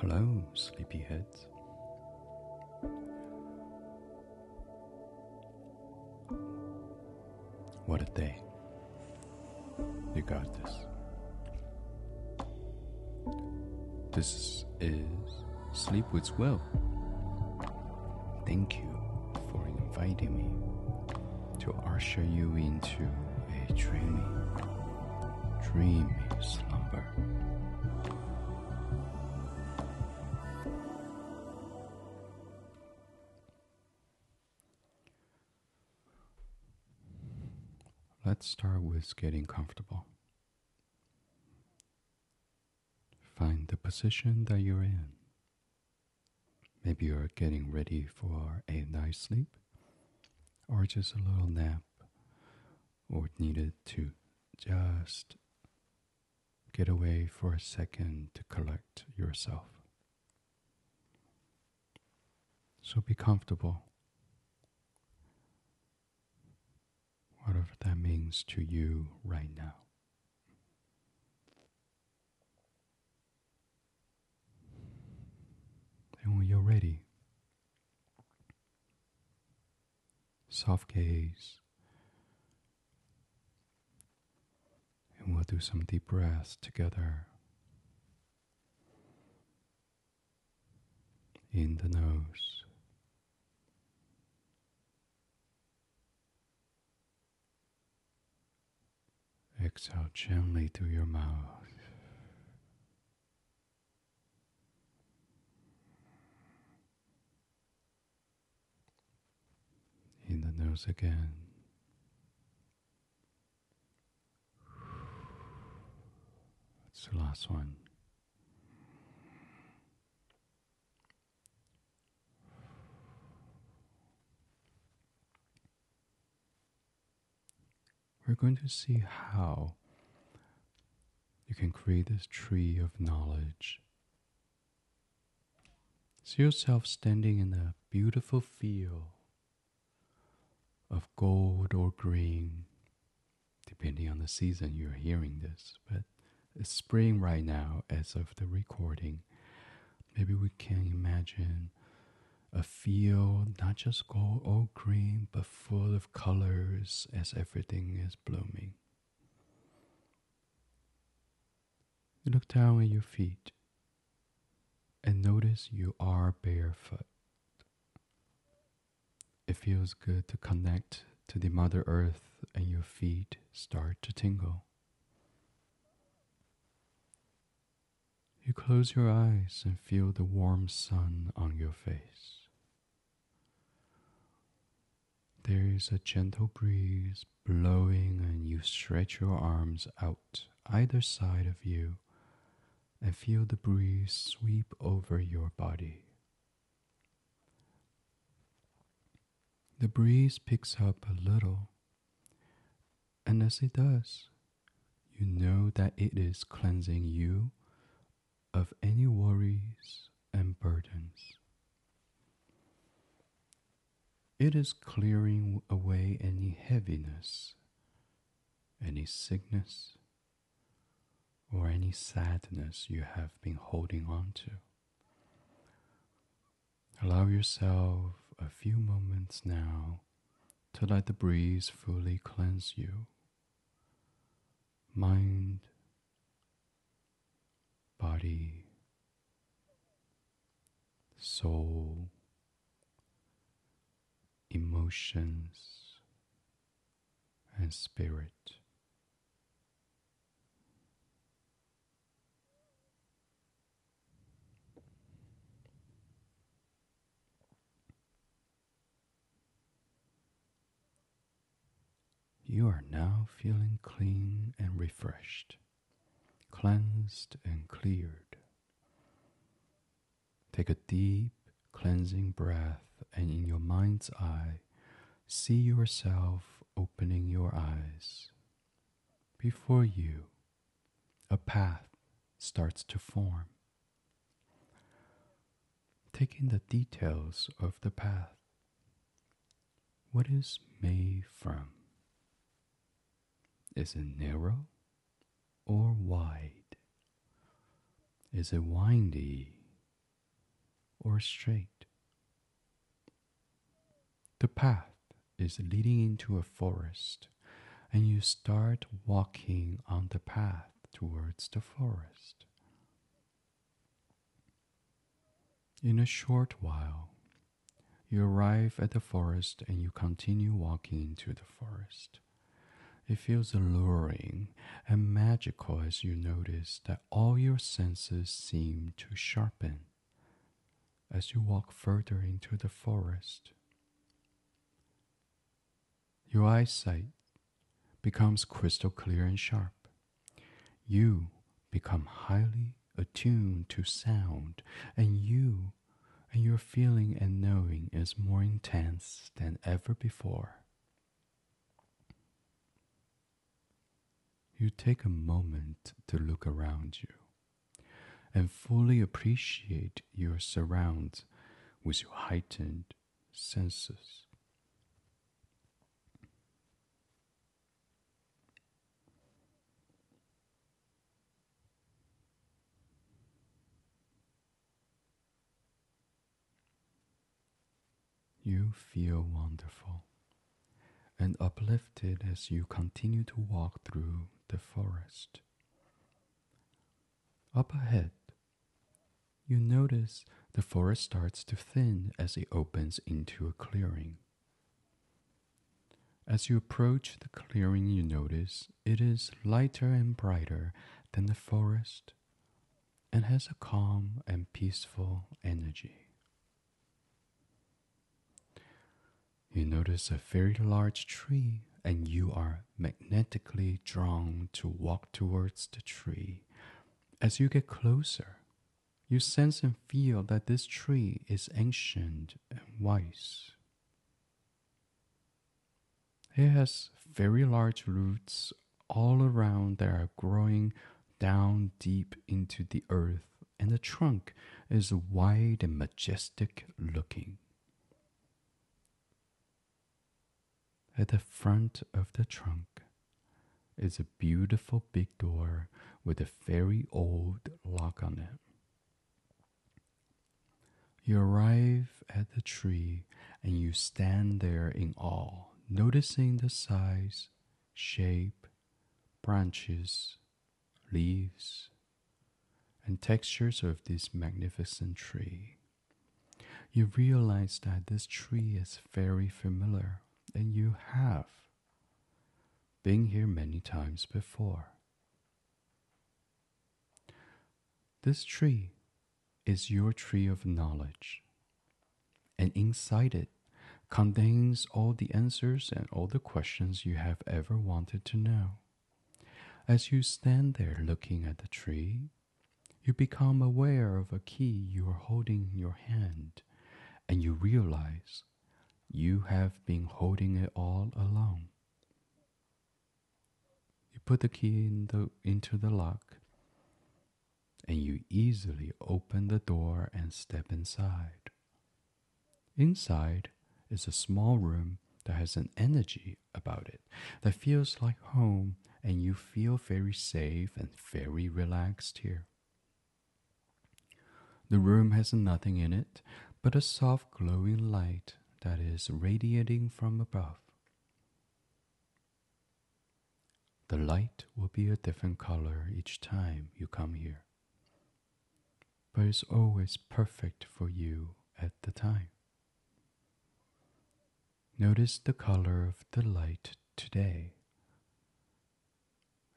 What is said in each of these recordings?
Hello, sleepyheads. What a day. You got this. This is Sleep with Will. Thank you for inviting me to usher you into a dreamy, dreamy slumber. Let's start with getting comfortable. Find the position that you're in. Maybe you're getting ready for a night's sleep, or just a little nap, or needed to just get away for a second to collect yourself. So be comfortable. Whatever that means to you right now. And when you're ready, soft gaze, and we'll do some deep breaths together. In the nose. Exhale gently through your mouth. In the nose again. That's the last one. We're going to see how you can create this tree of knowledge. See yourself standing in a beautiful field of gold or green, depending on the season you're hearing this. But it's spring right now as of the recording. Maybe we can imagine a field not just gold or green, but full of colors as everything is blooming. You look down at your feet and notice you are barefoot. It feels good to connect to the Mother Earth, and your feet start to tingle. You close your eyes and feel the warm sun on your face. There is a gentle breeze blowing, and you stretch your arms out either side of you and feel the breeze sweep over your body. The breeze picks up a little, and as it does, you know that it is cleansing you of any worries and burdens. It is clearing away any heaviness, any sickness, or any sadness you have been holding on to. Allow yourself a few moments now to let the breeze fully cleanse you. Mind, body, soul, emotions, and spirit. You are now feeling clean and refreshed, cleansed and cleared. Take a deep, cleansing breath, and in your mind's eye, see yourself opening your eyes. Before you, a path starts to form. Taking the details of the path. What is made from? Is it narrow or wide? Is it windy or straight. The path is leading into a forest, and you start walking on the path towards the forest. In a short while, you arrive at the forest and you continue walking into the forest. It feels alluring and magical as you notice that all your senses seem to sharpen as you walk further into the forest. Your eyesight becomes crystal clear and sharp. You become highly attuned to sound, and you and your feeling and knowing is more intense than ever before. You take a moment to look around you and fully appreciate your surrounds with your heightened senses. You feel wonderful and uplifted as you continue to walk through the forest. Up ahead, you notice the forest starts to thin as it opens into a clearing. As you approach the clearing, you notice it is lighter and brighter than the forest and has a calm and peaceful energy. You notice a very large tree, and you are magnetically drawn to walk towards the tree. As you get closer, you sense and feel that this tree is ancient and wise. It has very large roots all around that are growing down deep into the earth, and the trunk is wide and majestic looking. At the front of the trunk is a beautiful big door with a very old lock on it. You arrive at the tree and you stand there in awe, noticing the size, shape, branches, leaves, and textures of this magnificent tree. You realize that this tree is very familiar and you have been here many times before. This tree is your tree of knowledge, and inside it contains all the answers and all the questions you have ever wanted to know. As you stand there looking at the tree, you become aware of a key you are holding in your hand, and you realize you have been holding it all along. You put the key in the, into the lock and you easily open the door and step inside. Inside is a small room that has an energy about it that feels like home, and you feel very safe and very relaxed here. The room has nothing in it but a soft glowing light that is radiating from above. The light will be a different color each time you come here, but it's always perfect for you at the time. Notice the color of the light today.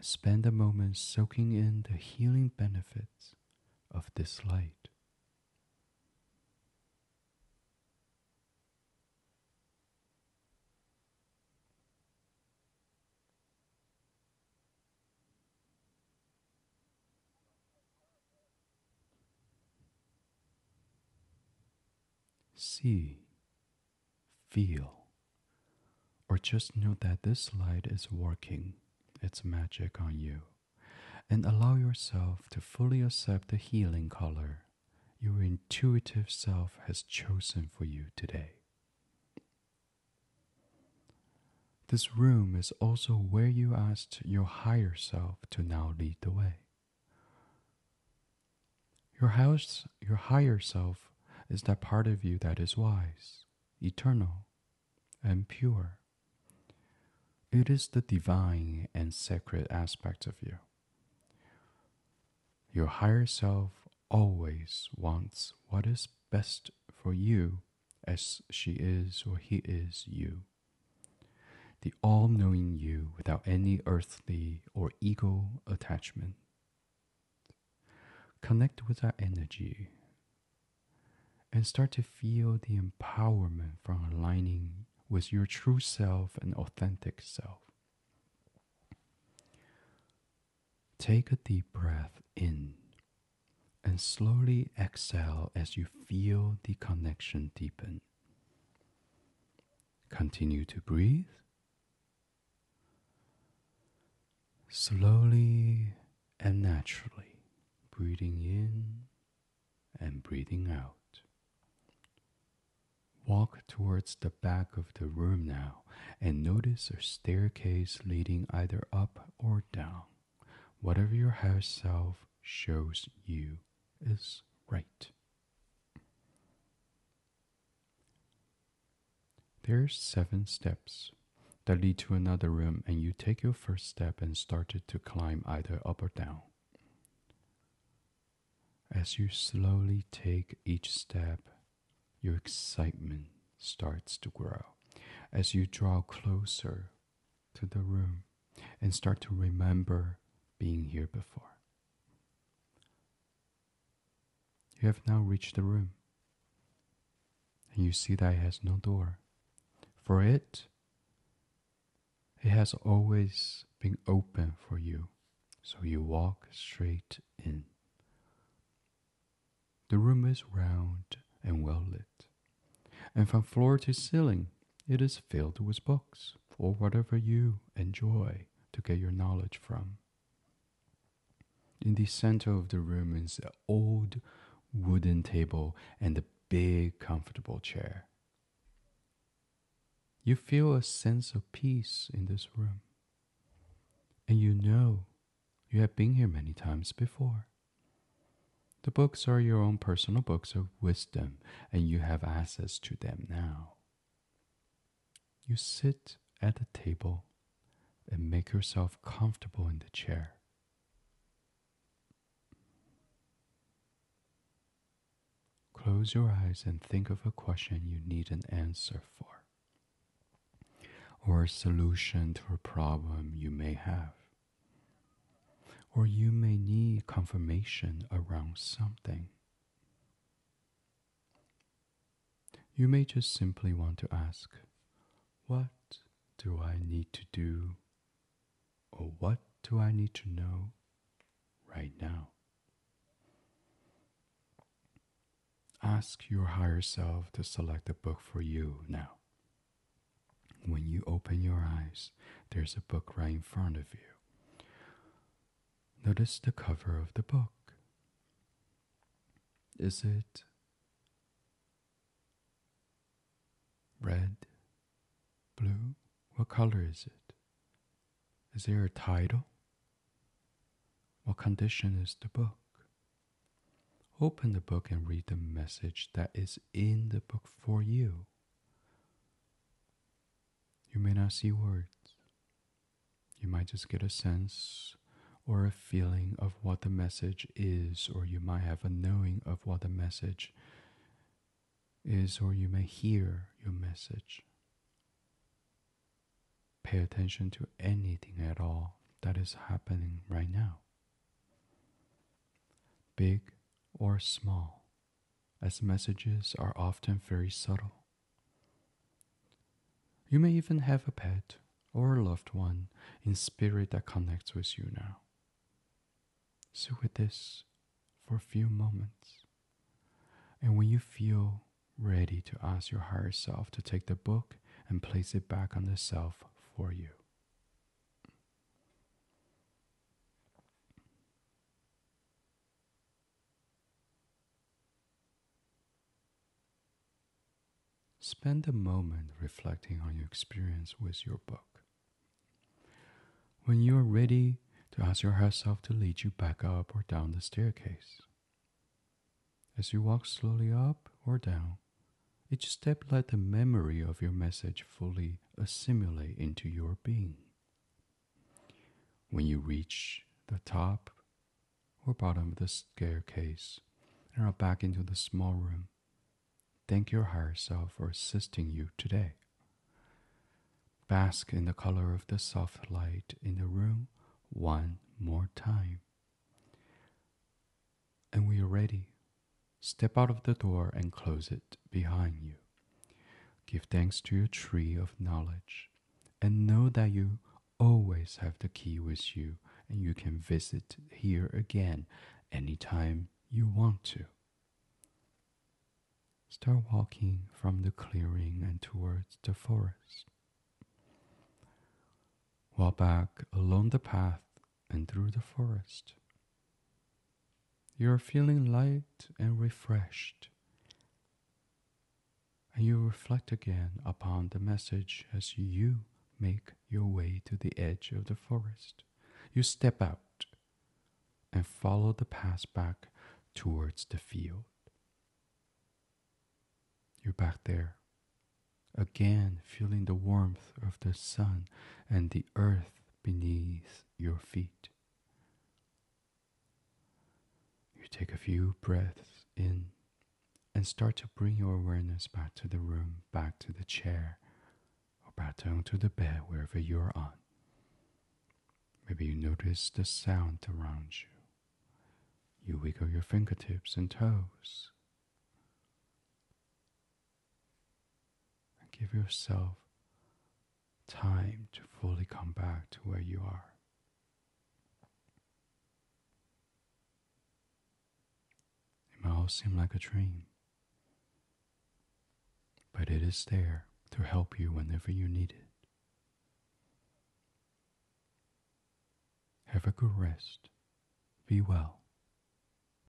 Spend a moment soaking in the healing benefits of this light. See, feel, or just know that this light is working its magic on you, and allow yourself to fully accept the healing color your intuitive self has chosen for you today. This room is also where you asked your higher self to now lead the way. Your house, your higher self is that part of you that is wise, eternal, and pure. It is the divine and sacred aspect of you. Your higher self always wants what is best for you as she is or he is you. The all knowing you without any earthly or ego attachment. Connect with that energy and start to feel the empowerment from aligning with your true self and authentic self. Take a deep breath in and slowly exhale as you feel the connection deepen. Continue to breathe. Slowly and naturally, breathing in and breathing out. Walk towards the back of the room now and notice a staircase leading either up or down. Whatever your higher self shows you is right. There's seven steps that lead to another room, and you take your first step and started to climb either up or down. As you slowly take each step, your excitement starts to grow as you draw closer to the room and start to remember being here before. You have now reached the room, and you see that it has no door. For it, it has always been open for you, so you walk straight in. The room is round and well lit, and from floor to ceiling, it is filled with books or whatever you enjoy to get your knowledge from. In the center of the room is an old wooden table and a big, comfortable chair. You feel a sense of peace in this room, and you know you have been here many times before. The books are your own personal books of wisdom, and you have access to them now. You sit at the table and make yourself comfortable in the chair. Close your eyes and think of a question you need an answer for, or a solution to a problem you may have, or you may need confirmation around something. You may just simply want to ask, What do I need to do? Or what do I need to know right now? Ask your higher self to select a book for you now. When you open your eyes, there's a book right in front of you. Notice the cover of the book. Is it red, blue? What color is it? Is there a title? What condition is the book? Open the book and read the message that is in the book for you. You may not see words. You might just get a sense or a feeling of what the message is, or you might have a knowing of what the message is, or you may hear your message. Pay attention to anything at all that is happening right now. Big or small, as messages are often very subtle. You may even have a pet or a loved one in spirit that connects with you now. Sit with this for a few moments. And when you feel ready to ask your higher self to take the book and place it back on the shelf for you. Spend a moment reflecting on your experience with your book. When you are ready to ask your higher self to lead you back up or down the staircase, As you walk slowly up or down, each step let the memory of your message fully assimilate into your being. When you reach the top or bottom of the staircase and are back into the small room, thank your higher self for assisting you today. Bask in the color of the soft light in the room one more time. And we are ready. Step out of the door and close it behind you. Give thanks to your tree of knowledge and know that you always have the key with you and you can visit here again anytime you want to. Start walking from the clearing and towards the forest. Walk back along the path and through the forest. You are feeling light and refreshed. And you reflect again upon the message as you make your way to the edge of the forest. You step out and follow the path back towards the field. You're back there, again feeling the warmth of the sun and the earth beneath your feet. You take a few breaths in and start to bring your awareness back to the room, back to the chair, or back down to the bed, wherever you're on. Maybe you notice the sound around you. You wiggle your fingertips and toes. Give yourself time to fully come back to where you are. It may all seem like a dream, but it is there to help you whenever you need it. Have a good rest. Be well.